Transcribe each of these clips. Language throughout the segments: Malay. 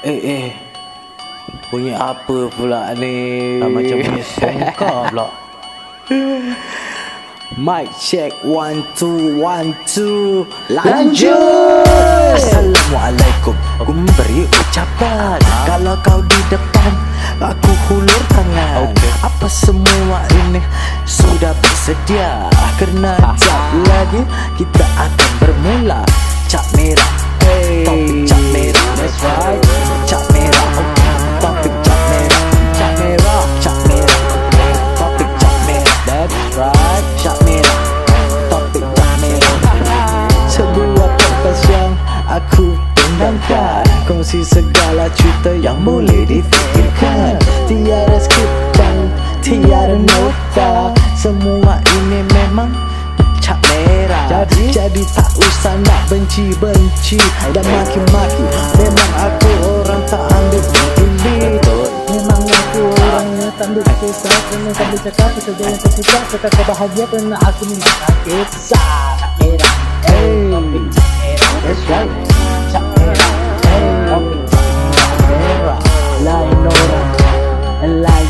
Eh eh. Bunyi apa pula ni? Ah, Macam bunyi songkar pula? Mic check one two one two. Lanjut! Assalamualaikum. Aku memberi ucapan. Kalau kau di depan Aku hulur tangan. Okey. Apa semua ini Sudah bersedia? Kerana jap lagi Kita akan bermula. Cap merah. Hey. Topik cap merah Right Cap merah okay. Topik cap merah Cap merah Cap merah okay. Topik cap merah That's right Cap merah Topik cap merah Sebuah podcast yang aku tendangkan Kongsi segala cerita yang boleh difikirkan Tiada skrip dan tiada nota Semua ini memang Jadi, Jadi tak usah nak benci-benci Dan maki-maki Memang aku orang tak ambil peduli Memang aku orangnya tak ambil kisah Kena sambil cakap sesuatu yang saya suka Cakap kau bahagia kerana aku mengisah kisah Cap merah Hey That's right merah Hey Cap merah Lain orang Lain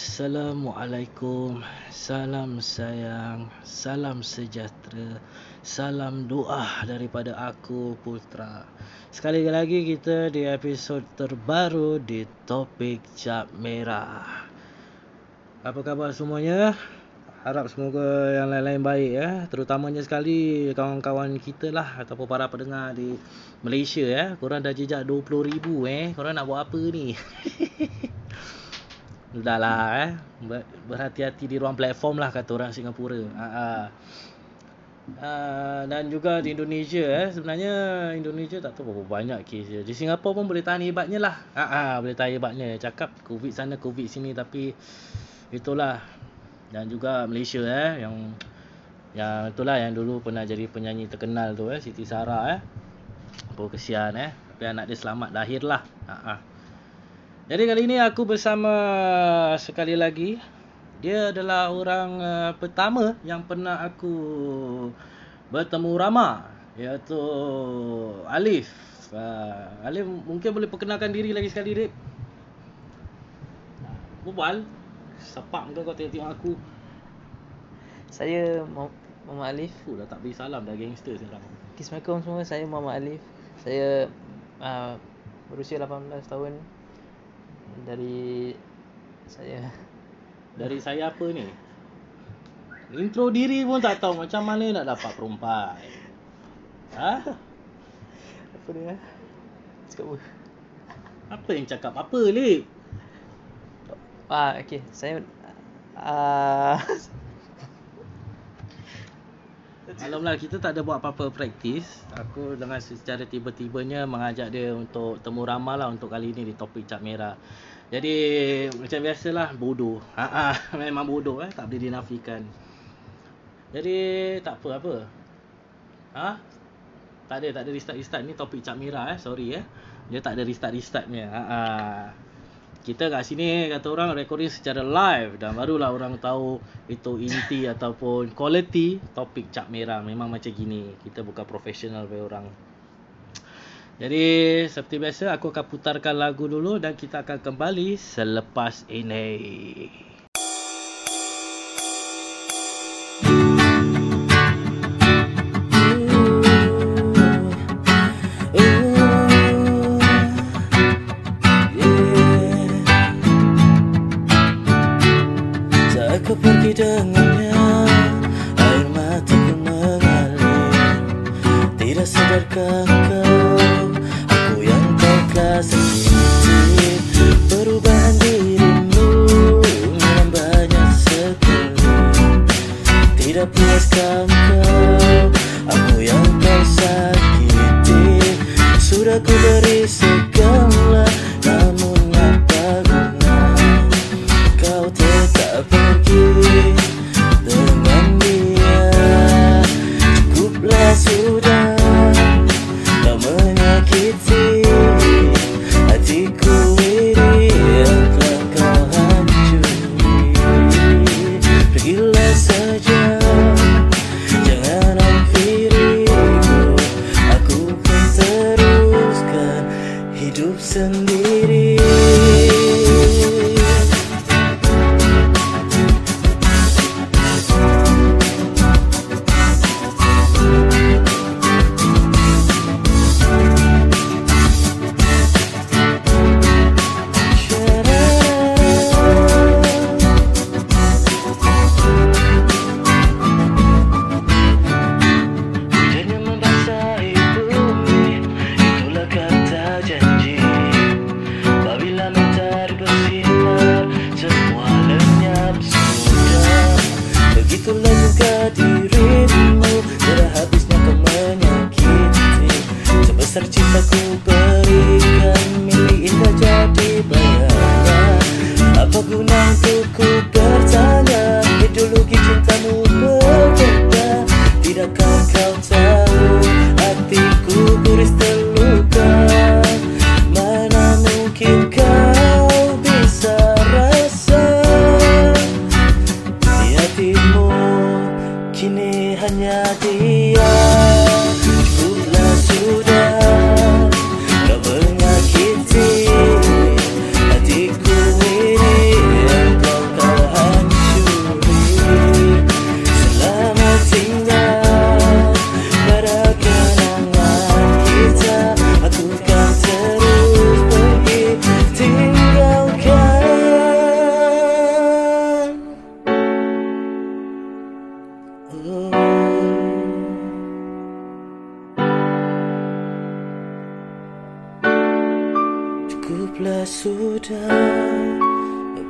Assalamualaikum. Salam sayang Salam sejahtera Salam doa daripada aku Putra. Sekali lagi kita di episod terbaru di topik Cap Merah. Apa khabar semuanya? Harap semoga yang lain-lain baik ya. Terutamanya sekali kawan-kawan kita lah Ataupun para pendengar di Malaysia ya. Korang dah jejak 20,000 eh. Korang nak buat apa ni? Dah lah eh Ber- Berhati-hati di ruang platform lah Kata orang Singapura ha, ha. Uh, dan juga di Indonesia eh sebenarnya Indonesia tak tahu berapa banyak kes dia. Di Singapura pun boleh tahan hebatnya lah. Ha ah boleh tahan hebatnya. Cakap Covid sana Covid sini tapi itulah dan juga Malaysia eh yang yang itulah yang dulu pernah jadi penyanyi terkenal tu eh Siti Sarah eh. Apa kesian eh. Tapi anak dia selamat lahir lah. Ha ah. Jadi kali ini aku bersama sekali lagi dia adalah orang uh, pertama yang pernah aku bertemu ramah iaitu Alif. Uh, Alif mungkin boleh perkenalkan diri lagi sekali Dip. Berbual. Sepak kau kau tengok aku. Saya Muhammad Alif. Aku dah tak beri salam dah gangster sekarang. Assalamualaikum semua. Saya Muhammad Alif. Saya uh, berusia 18 tahun. Dari saya Dari saya apa ni? Intro diri pun tak tahu macam mana nak dapat perempuan. Ha? apa dia? Cakap apa? Apa yang cakap apa, Lip? Ah, okey. Saya uh, Alhamdulillah kita tak ada buat apa-apa praktis. Aku dengan secara tiba-tibanya mengajak dia untuk temu ramah lah untuk kali ni di topik cap merah. Jadi macam biasalah bodoh. Ha ah, memang bodoh eh, tak boleh dinafikan. Jadi tak apa apa. Ha? Tak ada, tak ada restart-restart ni topik cap merah eh, sorry eh. Dia tak ada restart-restartnya. Ha ah. Kita kat sini kata orang recording secara live dan barulah orang tahu itu inti ataupun quality topik cap merah memang macam gini. Kita bukan profesional be orang. Jadi seperti biasa aku akan putarkan lagu dulu dan kita akan kembali selepas ini.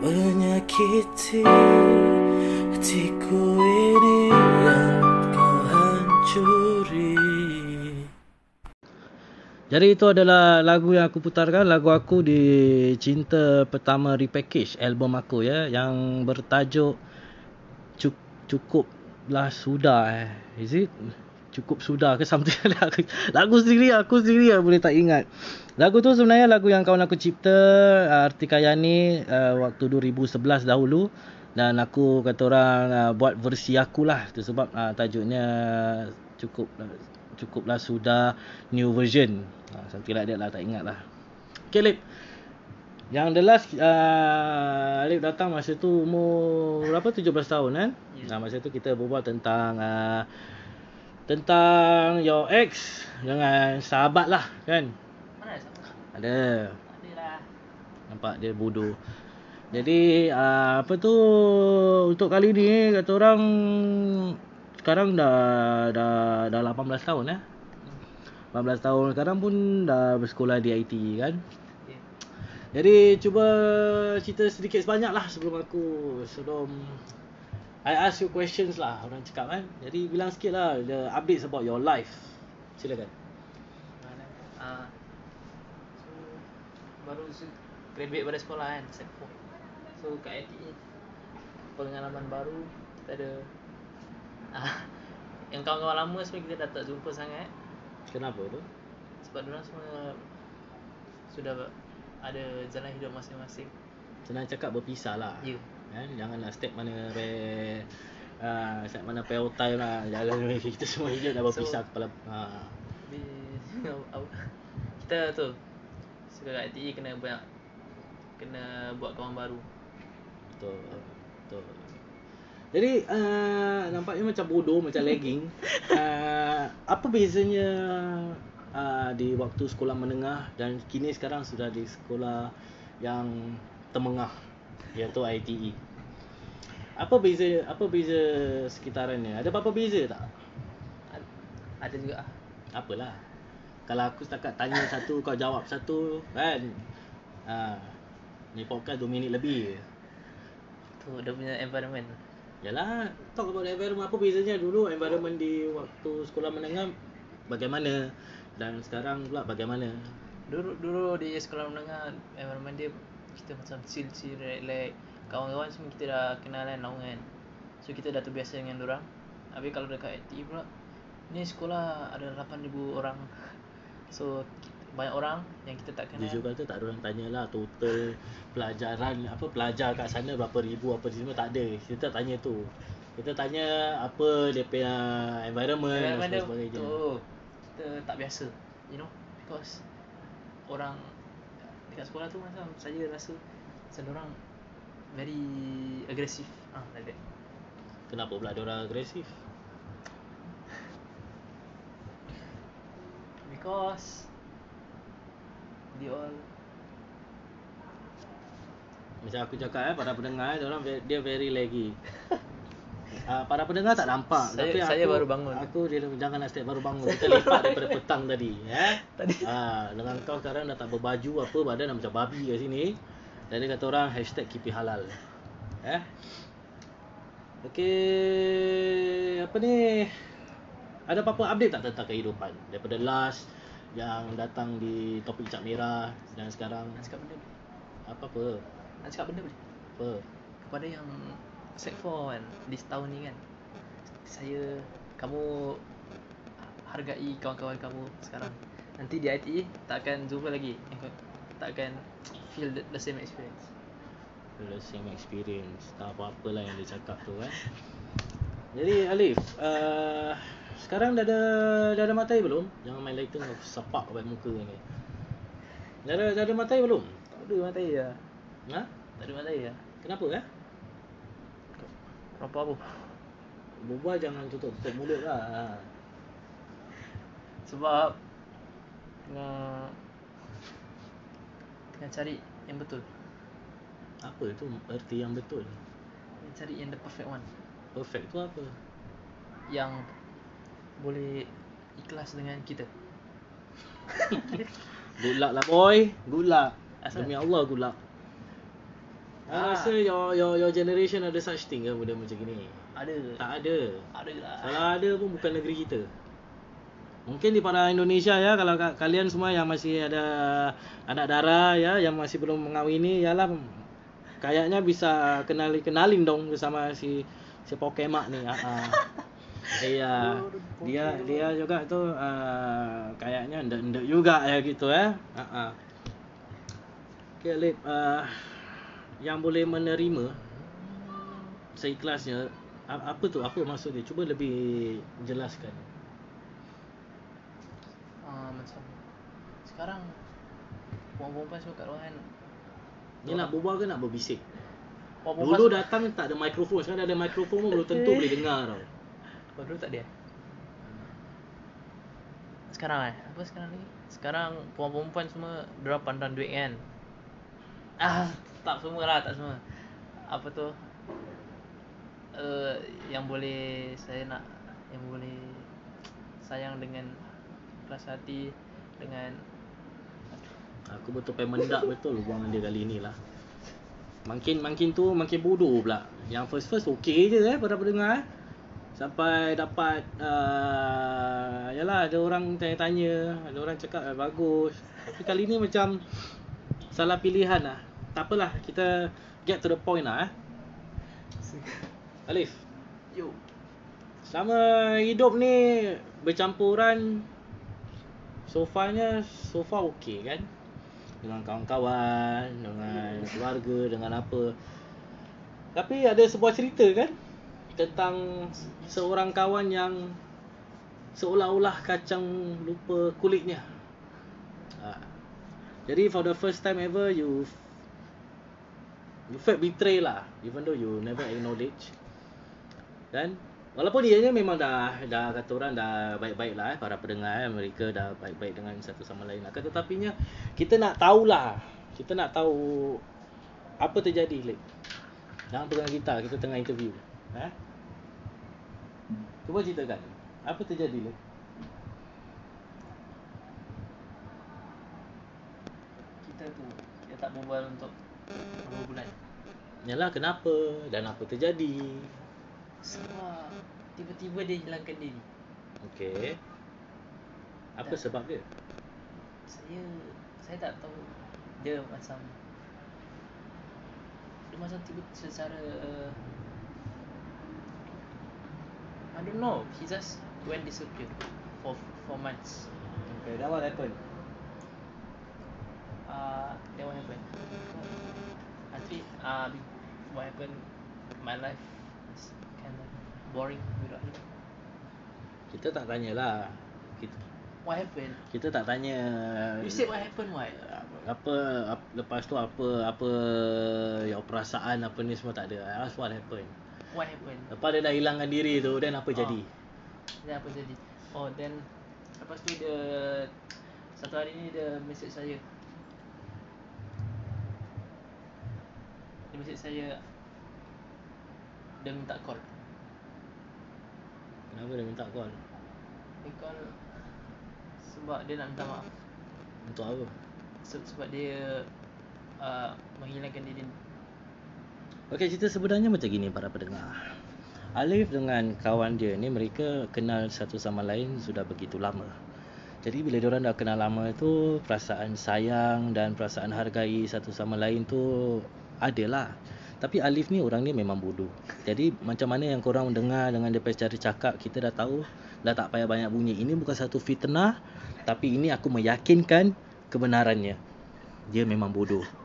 Menyakiti hatiku ini yang kau hancuri. Jadi itu adalah lagu yang aku putarkan, lagu aku di Cinta Pertama Repackage, album aku ya, yang bertajuk Cuk- Cukuplah Sudah eh. Is it? Cukup sudah ke something lagu, sendiri aku sendiri yang boleh tak ingat. Lagu tu sebenarnya lagu yang kawan aku cipta uh, Artika Yani uh, waktu 2011 dahulu dan aku kata orang uh, buat versi aku lah tu sebab uh, tajuknya cukup cukuplah sudah new version. Uh, something like that lah tak ingat lah. Okay Lip. Yang the last uh, Alif datang masa tu umur berapa 17 tahun kan? Ya. Nah masa tu kita berbual tentang uh, tentang your ex dengan sahabat lah kan. Ada. Ada lah. Nampak dia bodoh. Jadi uh, apa tu untuk kali ni kata orang sekarang dah dah dah 18 tahun eh. 18 tahun sekarang pun dah bersekolah di IT kan. Okay. Jadi cuba cerita sedikit sebanyak lah sebelum aku sebelum I ask you questions lah orang cakap kan. Jadi bilang sikit lah the updates about your life. Silakan. Mana? Ah. So baru graduate pada sekolah kan, set 4. So kat ITE pengalaman baru kita ada ah, yang kawan-kawan lama sebenarnya kita dah tak jumpa sangat Kenapa tu? sebab diorang semua sudah ada jalan hidup masing-masing. Senang cakap berpisah lah. Ya. Kan? Jangan nak step mana re uh, step mana pair time lah. Jangan kita semua hidup dah berpisah So- kepala. Di apa- kita tu suka kat ITE kena banyak kena buat kawan baru. Betul. Betul. Jadi uh, nampaknya macam bodoh, macam lagging. Uh, apa bezanya uh, di waktu sekolah menengah dan kini sekarang sudah di sekolah yang temengah iaitu ITE. Apa beza apa beza sekitarannya? Ada apa-apa beza tak? Ad- Ada juga ah. Apalah. Kalau aku setakat tanya satu kau jawab satu kan. Ha. Ni podcast 2 minit lebih. Tu dia punya environment. Yalah, talk about environment apa bezanya dulu environment di waktu sekolah menengah bagaimana dan sekarang pula bagaimana? Dulu dulu di sekolah menengah environment dia kita macam chill chill relax. Kawan-kawan semua kita dah kenal kan lama kan. So kita dah terbiasa dengan orang. Habis kalau dekat ITE pula ni sekolah ada 8000 orang. So banyak orang yang kita tak kenal. Jujur kata tak ada orang tanyalah total pelajaran apa pelajar kat sana berapa ribu apa semua tak ada. Kita tak tanya tu. Kita tanya apa dia punya environment, Environment dan sebagainya. tu kita tak biasa. You know because orang dekat sekolah tu macam saya rasa macam orang very aggressive ah like that. Kenapa pula dia orang agresif? Because they all Macam aku cakap eh para pendengar dia orang dia very laggy. Uh, para pendengar tak nampak Saya- tapi saya aku, baru bangun. Aku dia jangan nak step baru bangun. Kita lepak daripada petang tadi, eh. Tadi. Ah, dengan kau sekarang dah tak berbaju apa badan dah macam babi kat sini. Jadi kata orang hashtag keep it halal. Eh. Okey, apa ni? Ada apa-apa update tak tentang kehidupan daripada last yang datang di topik Cap Merah dan sekarang nak cakap benda boleh? apa-apa? Nak cakap benda boleh? Apa? Kepada yang Sec 4 kan Di setahun ni kan Saya Kamu Hargai kawan-kawan kamu sekarang Nanti di ITE Tak akan jumpa lagi Tak akan Feel the, the same experience The same experience Tak apa-apa lah yang dia cakap tu kan Jadi Alif uh, Sekarang dah ada Dah ada matai belum? Jangan main lighter kau sepak kat muka ni Dah ada, dah ada matai belum? Tak ada matai lah Ha? Tak ada matai lah Kenapa eh? Kenapa apa? Berbual jangan tutup-tutup mulut lah ha. Sebab Tengah Tengah cari yang betul Apa tu erti yang betul? Tengah cari yang the perfect one Perfect tu apa? Yang Boleh Ikhlas dengan kita? Good luck lah boy. Good luck. Asal? Demi Allah good luck. Ah. I rasa your, your, your generation ada such thing ke benda macam gini? Ada. Tak ada. Ada lah. Kalau ada pun bukan negeri kita. Mungkin di para Indonesia ya Kalau ka- kalian semua yang masih ada Anak dara ya Yang masih belum mengawini Yalah Kayaknya bisa kenali kenalin dong Bersama si Si Pokemak ni. Ha, ha. Iya Dia dia juga tu uh, Kayaknya ndek-ndek juga ya gitu ya. Ha, ha. Okay Lip uh, Yang boleh menerima Seikhlasnya Apa tu? Apa maksud dia? Cuba lebih Jelaskan. Uh, Macam Sekarang Perempuan-perempuan semua kat kan? Ni nak berbual ke nak berbisik? Dulu datang tak ada mikrofon Sekarang ada mikrofon pun belum tentu boleh dengar tau Oh, dulu tak ada eh? Sekarang eh? Apa sekarang ni? Sekarang perempuan-perempuan semua Diorang pandang duit kan Ah, tak semua lah, tak semua Apa tu uh, Yang boleh Saya nak Yang boleh Sayang dengan Kelas hati Dengan Aku betul pengen mendak betul buangan dia kali ni lah Makin makin tu makin bodoh pula Yang first first okey je eh pada pendengar eh Sampai dapat uh, Yalah ada orang tanya-tanya Ada orang cakap eh, bagus. Tapi kali ni macam Salah pilihan lah. Tak apalah kita Get to the point lah eh. Alif? Yo. Selama hidup ni Bercampuran So farnya So far kan? Dengan kawan-kawan Dengan keluarga Dengan apa. Tapi ada sebuah cerita kan Tentang Seorang kawan yang Seolah-olah kacang Lupa kulitnya ha. Jadi for the first time ever You You felt betray lah Even though you never acknowledge dan walaupun dia memang dah dah kata orang dah baik-baik lah eh, para pendengar eh, mereka dah baik-baik dengan satu sama lain. Akan tetapinya kita nak tahulah. Kita nak tahu apa terjadi Lek. Jangan pegang kita, kita tengah interview. Eh? Cuba ceritakan Apa terjadi lah Kita tu Dia tak berbual untuk Berapa bulan. Yalah kenapa? Dan apa terjadi? Semua Tiba-tiba dia hilangkan diri. Okay Apa Dan sebab dia? Saya Saya tak tahu Dia macam Dia macam tiba-tiba secara uh, I don't know He just went disappear For for months Okay, that what happened? uh, Then what happened I think uh, What happened My life is kind of boring without him Kita tak tanyalah. Kita, What happened? kita tak tanya You said what happened what? apa ap, lepas tu apa apa your perasaan apa ni semua tak ada. I ask what happened. What happened? Lepas dia dah hilangkan diri tu then apa Ah. jadi? Then apa jadi? Oh then Lepas tu dia Satu hari ni dia message saya Dia message saya Dia minta call Kenapa dia minta call? Dia call Sebab dia nak minta maaf Untuk apa? Se- Sebab dia uh, Menghilangkan diri Okey, cerita sebenarnya macam gini para pendengar. Alif dengan kawan dia ni mereka kenal satu sama lain sudah begitu lama. Jadi bila diorang dah kenal lama tu perasaan sayang dan perasaan hargai satu sama lain tu adalah. Tapi Alif ni orang ni memang bodoh. Jadi macam mana yang korang dengar dengan dia cara cakap kita dah tahu dah tak payah banyak bunyi. Ini bukan satu fitnah tapi ini aku meyakinkan kebenarannya. Dia memang bodoh.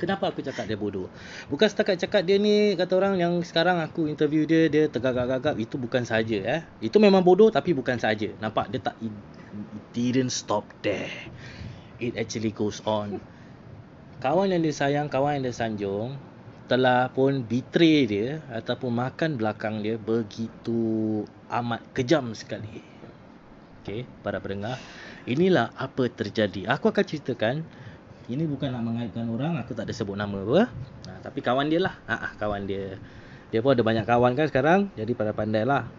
Kenapa aku cakap dia bodoh? Bukan setakat cakap dia ni kata orang yang sekarang aku interview dia dia tergagap-gagap itu bukan saja eh. Itu memang bodoh tapi bukan saja. Nampak dia tak it, didn't stop there. It actually goes on. Kawan yang dia sayang, kawan yang dia sanjung telah pun betray dia ataupun makan belakang dia begitu amat kejam sekali. Okey, para pendengar, inilah apa terjadi. Aku akan ceritakan ini bukan nak mengaitkan orang, aku tak ada sebut nama apa. Ha, tapi kawan dia lah. Ha, ah, kawan dia. Dia pun ada banyak kawan kan sekarang, jadi pada pandai lah.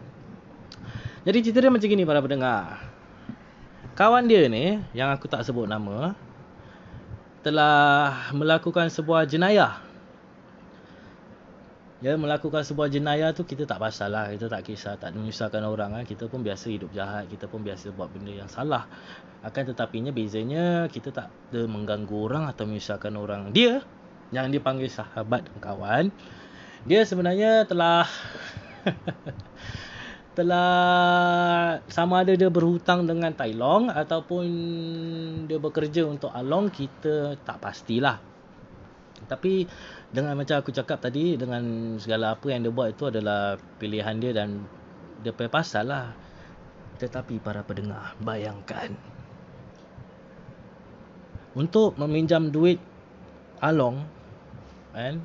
Jadi cerita dia macam gini para pendengar. Kawan dia ni, yang aku tak sebut nama, telah melakukan sebuah jenayah. Dia melakukan sebuah jenayah tu kita tak pasal lah. Kita tak kisah, tak menyusahkan orang. Kan. Kita pun biasa hidup jahat. Kita pun biasa buat benda yang salah. Akan tetapinya bezanya kita tak ada mengganggu orang atau menyusahkan orang. Dia yang dipanggil sahabat dan kawan. Dia sebenarnya telah telah sama ada dia berhutang dengan Tai Long ataupun dia bekerja untuk Along kita tak pastilah. Tapi dengan macam aku cakap tadi dengan segala apa yang dia buat itu adalah pilihan dia dan dia punya pasal lah. Tetapi para pendengar bayangkan untuk meminjam duit Along kan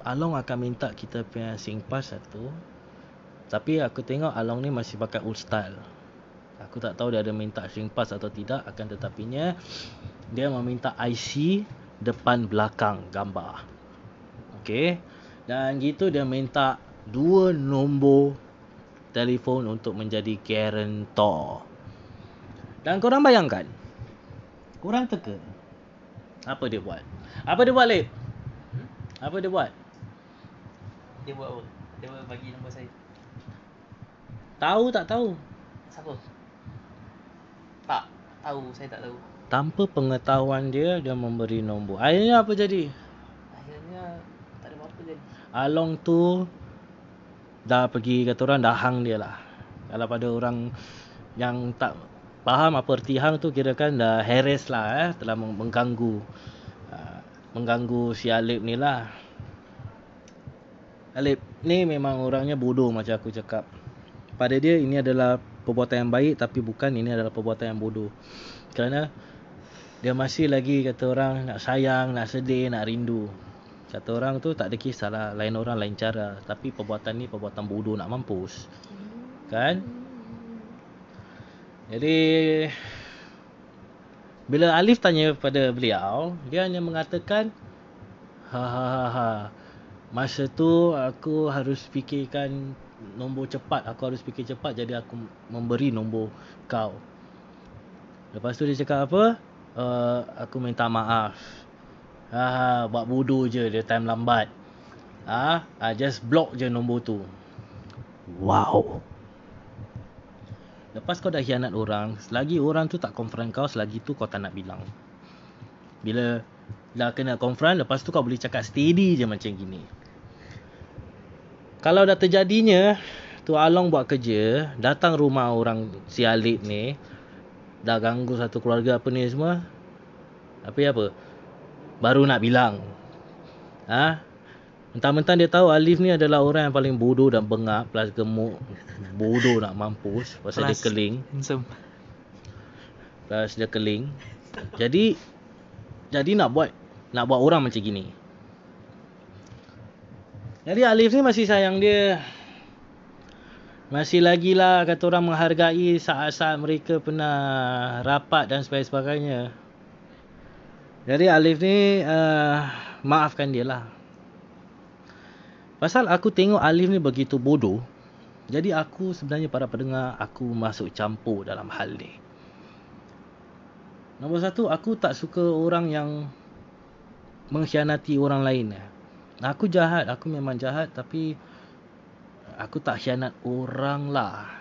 Along akan minta kita punya singpass satu tapi aku tengok Along ni masih pakai old style. Aku tak tahu dia ada minta singpass atau tidak akan tetapinya dia meminta IC depan belakang gambar. Okey. Dan gitu dia minta dua nombor telefon untuk menjadi guarantor. Dan korang bayangkan. Korang teka. Apa dia buat? Apa dia buat, Lip? Apa dia buat? Dia buat apa? Dia buat bagi nombor saya Tahu tak tahu? Siapa? Tak Tahu Saya tak tahu Tanpa pengetahuan dia, dia memberi nombor. Akhirnya apa jadi? Akhirnya Tak ada apa-apa jadi Along tu dah pergi kata orang dah hang dia lah. Kalau pada orang yang tak faham apa erti hang tu kira kan dah harass lah eh. Telah meng- mengganggu. Uh, mengganggu si Alip ni lah. Alip ni memang orangnya bodoh macam aku cakap. Pada dia ini adalah perbuatan yang baik tapi bukan ini adalah perbuatan yang bodoh. Kerana dia masih lagi kata orang nak sayang, nak sedih, nak rindu. Kata orang tu tak ada kisah lah. Lain orang lain cara. Tapi perbuatan ni perbuatan bodoh nak mampus. Kan? Jadi bila Alif tanya pada beliau, dia hanya mengatakan ha ha ha ha. Masa tu aku harus fikirkan nombor cepat. Aku harus fikir cepat jadi aku memberi nombor kau. Lepas tu dia cakap apa? Uh, aku minta maaf. Ah, buat bodoh je dia time lambat. Ah, ah just block je nombor tu. Wow. Lepas kau dah hianat orang, selagi orang tu tak confront kau, selagi tu kau tak nak bilang. Bila dah kena confront, lepas tu kau boleh cakap steady je macam gini. Kalau dah terjadinya, tu Along buat kerja, datang rumah orang si Alip ni, dah ganggu satu keluarga apa ni semua. Tapi apa? Baru nak bilang. Ha? Mentang-mentang dia tahu Alif ni adalah orang yang paling bodoh dan bengap plus gemuk. Bodoh nak mampus pasal dia Plus keling. Handsome. Plus dia keling. Jadi jadi nak buat nak buat orang macam gini. Jadi Alif ni masih sayang dia. Masih lagi lah kata orang menghargai saat-saat mereka pernah rapat dan sebagainya. Jadi Alif ni uh, maafkan dia lah. Pasal aku tengok Alif ni begitu bodoh. Jadi aku sebenarnya para pendengar aku masuk campur dalam hal ni. Nombor satu, aku tak suka orang yang mengkhianati orang lain. Aku jahat, aku memang jahat tapi aku tak khianat orang lah.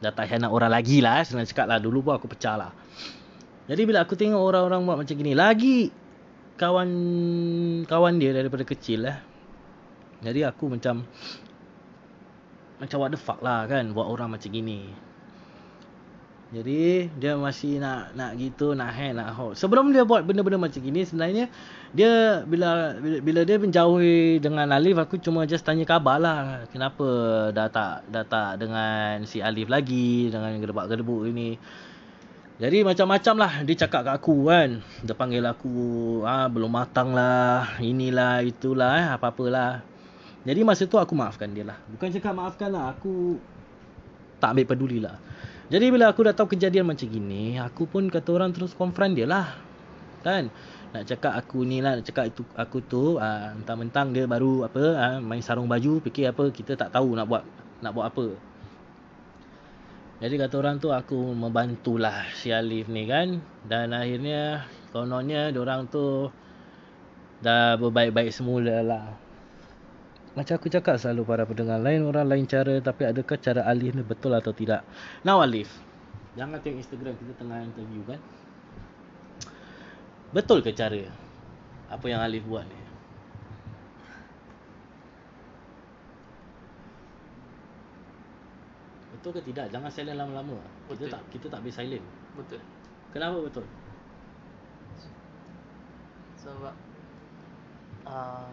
Dah tak khianat orang lagi lah, senang cakap lah. Dulu pun aku pecah lah. Jadi bila aku tengok orang-orang buat macam gini, lagi kawan kawan dia daripada kecil lah. Jadi aku macam macam what the fuck lah kan buat orang macam gini. Jadi dia masih nak nak gitu nak hack nak hot. Sebelum dia buat benda-benda macam gini sebenarnya dia bila bila, dia menjauhi dengan Alif aku cuma just tanya khabar lah. Kenapa dah tak dah tak dengan si Alif lagi dengan gedebak-gedebuk ini. Jadi macam-macam lah dia cakap kat aku kan. Dia panggil aku ah belum matang lah, inilah itulah eh apa-apalah. Jadi masa tu aku maafkan dia lah. Bukan cakap maafkan lah. Aku tak ambil peduli lah. Jadi bila aku dah tahu kejadian macam gini, aku pun kata orang terus confront dia lah. Kan? Nak cakap aku ni lah, nak cakap itu aku tu, ah, mentang-mentang dia baru apa, ah, main sarung baju, fikir apa, kita tak tahu nak buat nak buat apa. Jadi kata orang tu aku membantulah si Alif ni kan. Dan akhirnya kononnya orang tu dah berbaik-baik semula lah. Macam aku cakap selalu para pendengar lain orang lain cara tapi adakah cara Alif ni betul atau tidak? Now Alif, jangan tengok Instagram kita tengah interview kan. Betul ke cara apa yang Alif buat ni? Betul ke tidak? Jangan silent lama-lama. Kita Betul. tak kita tak boleh silent. Betul. Kenapa betul? Sebab uh,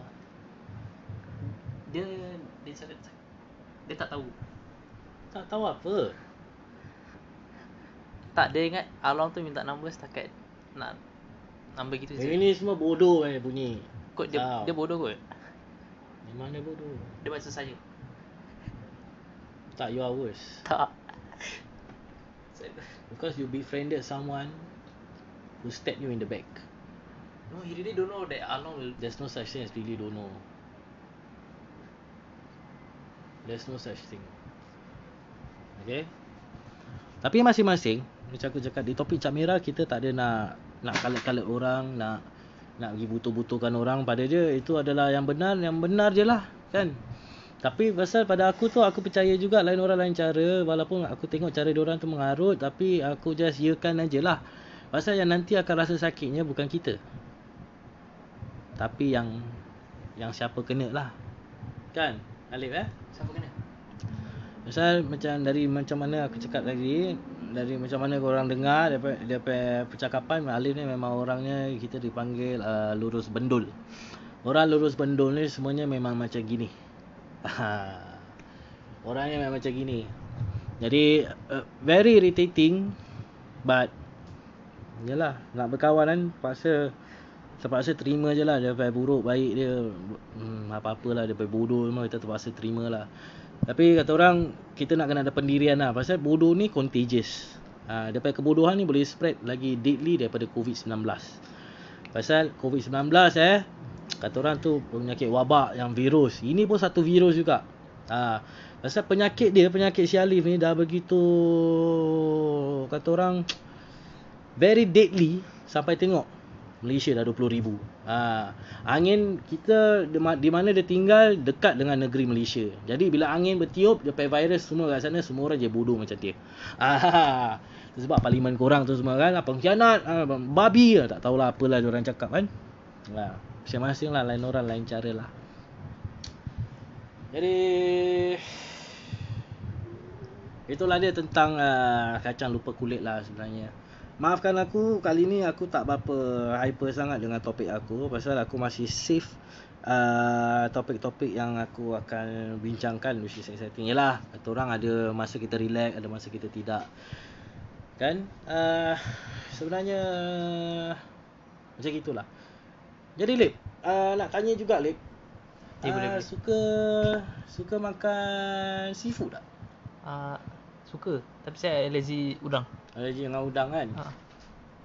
dia dia cakap dia tak tahu. Tak tahu apa. Tak dia ingat Along tu minta nombor setakat nak nombor gitu je. ini semua bodoh eh bunyi. Kot dia Tahu. dia bodoh kot. Memang dia bodoh. Dia macam saya. Tak you are worse. Tak. Because you befriended someone who stabbed you in the back. No, he really don't know that Along will There's no such thing as really don't know. There's no such thing. Okay? Tapi masing-masing, macam aku cakap di topik Cap Merah kita tak ada nak nak kalat-kalat orang, nak nak pergi butuh-butuhkan orang pada dia. Itu adalah yang benar, yang benar je lah. Kan? Tapi pasal pada aku tu aku percaya juga lain orang lain cara walaupun aku tengok cara dia orang tu mengarut tapi aku just yakan aje lah. Pasal yang nanti akan rasa sakitnya bukan kita. Tapi yang yang siapa kena lah. Kan? Alif eh? siapa kena? Pasal macam dari macam mana aku cakap tadi dari macam mana korang dengar daripada, daripada percakapan Alif ni memang orangnya kita dipanggil uh, lurus bendul. Orang lurus bendul ni semuanya memang macam gini. orangnya memang macam gini. Jadi uh, very irritating but yalah nak berkawan kan paksa terpaksa terima je lah. Dia buruk baik dia. Hmm, apa-apalah dia baik bodoh memang kita terpaksa terima lah. Tapi kata orang kita nak kena ada pendirian lah. Pasal bodoh ni contagious. Ha, daripada kebodohan ni boleh spread lagi deadly daripada COVID-19 pasal COVID-19 eh kata orang tu penyakit wabak yang virus. Ini pun satu virus juga. Ha, pasal penyakit dia penyakit si Alif ni dah begitu kata orang very deadly sampai tengok Malaysia dah 20 ribu. Ha, angin kita di ma- di mana dia tinggal dekat dengan negeri Malaysia. Jadi bila angin bertiup, dia virus semua kat sana, semua orang je bodoh macam dia. Ha, tu sebab parlimen korang tu semua kan, pengkhianat, ha, babi, ha, tak tahulah apalah orang cakap kan. Ha, masing-masing lah, lain orang, lain cara lah. Jadi Itulah dia tentang uh, kacang lupa kulit lah sebenarnya. Maafkan aku kali ni aku tak berapa hyper sangat dengan topik aku pasal aku masih save uh, topik-topik yang aku akan bincangkan which is exciting. Yalah, kata orang ada masa kita relax, ada masa kita tidak. Kan? Uh, sebenarnya macam gitulah. Jadi Lip, uh, nak tanya juga Lip. Eh, Uh, boleh. suka suka makan seafood tak? Ah, suka. Tapi saya lazy udang. Allergi dengan udang kan? Ha.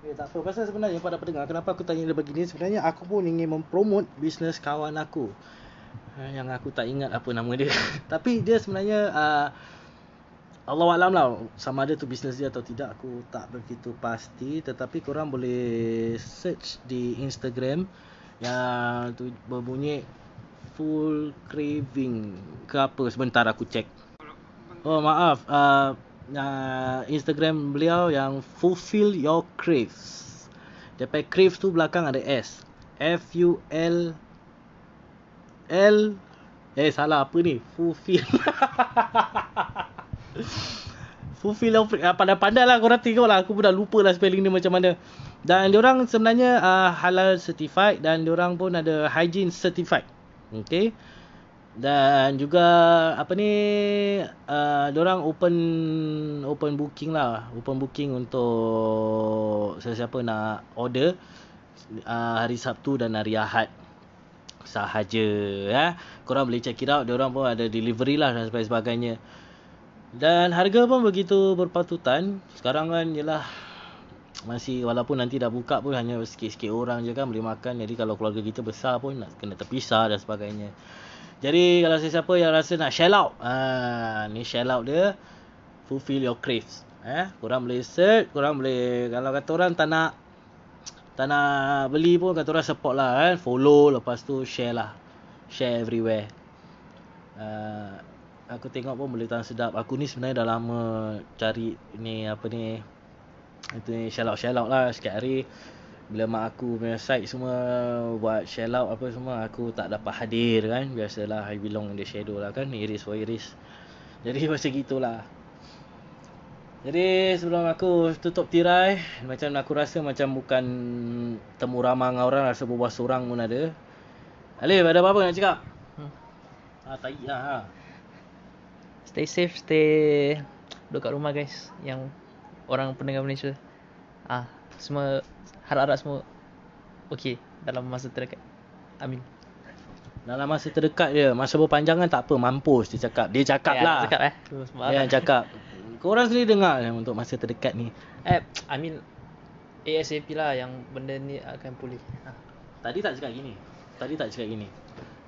Okay, tak apa. Pasal sebenarnya pada pendengar, kenapa aku tanya dia begini? Sebenarnya aku pun ingin mempromot bisnes kawan aku. Uh, yang aku tak ingat apa nama dia. Tapi dia sebenarnya uh, Allah Alam lah sama ada tu bisnes dia atau tidak aku tak begitu pasti tetapi korang boleh search di Instagram yang tu berbunyi full craving ke apa sebentar aku check Oh maaf. Uh, uh, Instagram beliau yang fulfill your craves. Depan craves tu belakang ada S. F U L L. Eh salah. Apa ni? Fulfill. Fulfill your craves ah, Pandai-pandai lah korang tengok lah. Aku pun dah lupa lah spelling ni macam mana. Dan diorang sebenarnya uh, halal certified Dan diorang pun ada hygiene certified. Okay dan juga apa ni uh, orang open open booking lah. Open booking untuk sesiapa nak order uh, hari Sabtu dan hari Ahad. Sahaja ya. Korang boleh check it out. Orang pun ada delivery lah dan sebagainya dan harga pun begitu berpatutan. Sekarang kan ialah masih walaupun nanti dah buka pun hanya sikit-sikit orang je kan boleh makan. Jadi kalau keluarga kita besar pun nak kena terpisah dan sebagainya jadi kalau sesiapa yang rasa nak shell out, ha, ni shell out dia fulfill your craves. Eh, korang boleh search, korang boleh kalau kata orang tak nak tak nak beli pun kata orang support lah kan, follow lepas tu share lah. Share everywhere. Uh, aku tengok pun boleh tahan sedap. Aku ni sebenarnya dah lama cari ni apa ni itu ni shell out shell out lah sikit hari bila mak aku punya side semua buat shell out apa semua aku tak dapat hadir kan biasalah I belong in the shadow lah kan iris for iris jadi macam gitulah jadi sebelum aku tutup tirai macam aku rasa macam bukan temu ramah dengan orang rasa berbual seorang pun ada Alif ada apa-apa nak cakap? Hmm. Ah, tai lah ha. Stay safe, stay duduk kat rumah guys yang orang pendengar Malaysia. Ah, semua harap-harap semua okey dalam masa terdekat. Amin. Dalam masa terdekat dia Masa berpanjangan tak apa Mampus dia cakap Dia cakap Eh, lah Cakap eh. Dia yang cakap Korang sendiri dengar Untuk masa terdekat ni Eh, I mean ASAP lah yang benda ni akan pulih. Ha. Tadi tak cakap gini Tadi tak cakap gini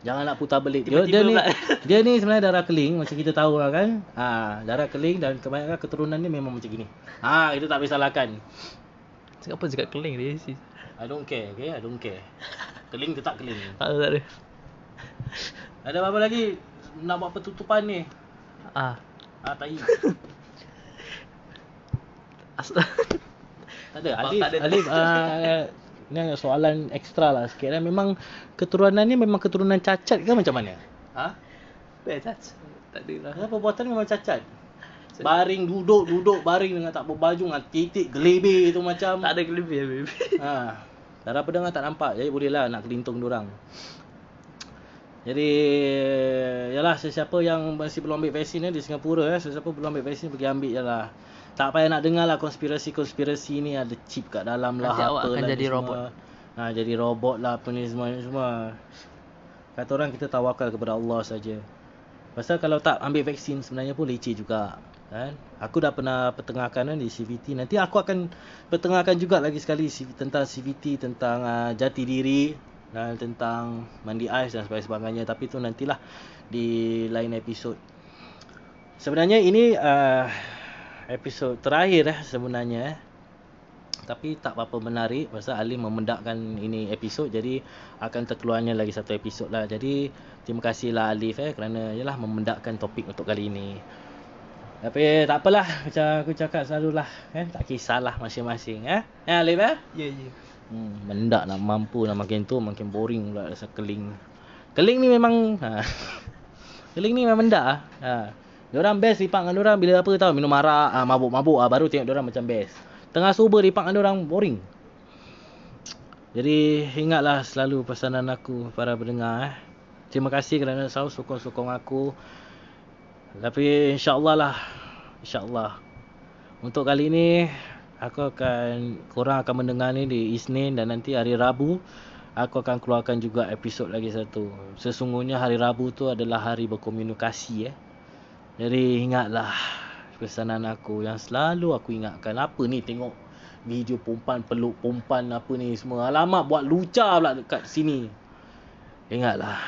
Jangan nak putar belik dia, dia ni. Dia ni sebenarnya darah keling Macam kita tahu lah kan ha, Darah keling dan kebanyakan keturunan dia memang macam gini ha, Itu tak boleh salahkan Cakap apa cakap keling dia sis. I don't care okay I don't care Keling tetap keling Tak ada tak ada. Ada apa-apa lagi Nak buat penutupan ni Ah. Ah, tai As- Tak ada. Alif, tak ada. Alif uh, ni ada soalan ekstra lah sikit lah. Memang keturunan ni memang keturunan cacat ke macam mana? Ha? Eh, tak. Tak ada lah. Kenapa perbuatan ni memang cacat? Baring duduk duduk baring dengan tak berbaju dengan titik gelebih tu macam. Tak ada kelebihan baby. Ha. Darah pendengar tak nampak. Jadi boleh lah nak kelintung orang. Jadi yalah sesiapa yang masih belum ambil vaksin ni di Singapura eh, sesiapa belum ambil vaksin pergi ambil je lah. Tak payah nak dengar lah konspirasi-konspirasi ni ada chip kat dalam lah Nanti awak apa akan lah jadi semua. robot. Ha, jadi robot lah apa ni semua ni semua. Kata orang kita tawakal kepada Allah saja. Pasal kalau tak ambil vaksin sebenarnya pun leceh juga. Kan? Aku dah pernah pertengahkan kan di CVT. Nanti aku akan pertengahkan juga lagi sekali tentang CVT, tentang uh, jati diri dan tentang mandi ais dan sebagainya. Tapi tu nantilah di lain episod. Sebenarnya ini uh, episod terakhir eh sebenarnya eh. tapi tak apa-apa menarik pasal Ali memendakkan ini episod jadi akan terkeluarnya lagi satu episod lah. Jadi terima kasihlah Alif eh kerana yalah memendakkan topik untuk kali ini. Tapi tak apalah macam aku cakap selalulah eh tak kisahlah masing-masing eh. Eh Alif eh? Ya, ya. Hmm, mendak nak mampu nak makin tu makin boring pula rasa keling. Keling ni memang ha. Keling ni memang mendak ah. Ha. Diorang best lipat dengan diorang bila apa tahu minum arak, ah, mabuk-mabuk ah baru tengok diorang macam best. Tengah sober lipat dengan diorang boring. Jadi ingatlah selalu pesanan aku para pendengar eh. Terima kasih kerana selalu sokong-sokong aku. Tapi insya-Allah lah. Insya-Allah. Untuk kali ini aku akan korang akan mendengar ni di Isnin dan nanti hari Rabu aku akan keluarkan juga episod lagi satu. Sesungguhnya hari Rabu tu adalah hari berkomunikasi eh. Jadi ingatlah pesanan aku yang selalu aku ingatkan. Apa ni tengok video pompan peluk pompan apa ni semua. Alamak buat lucah pula dekat sini. Ingatlah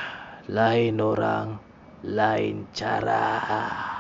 lain orang lain cara.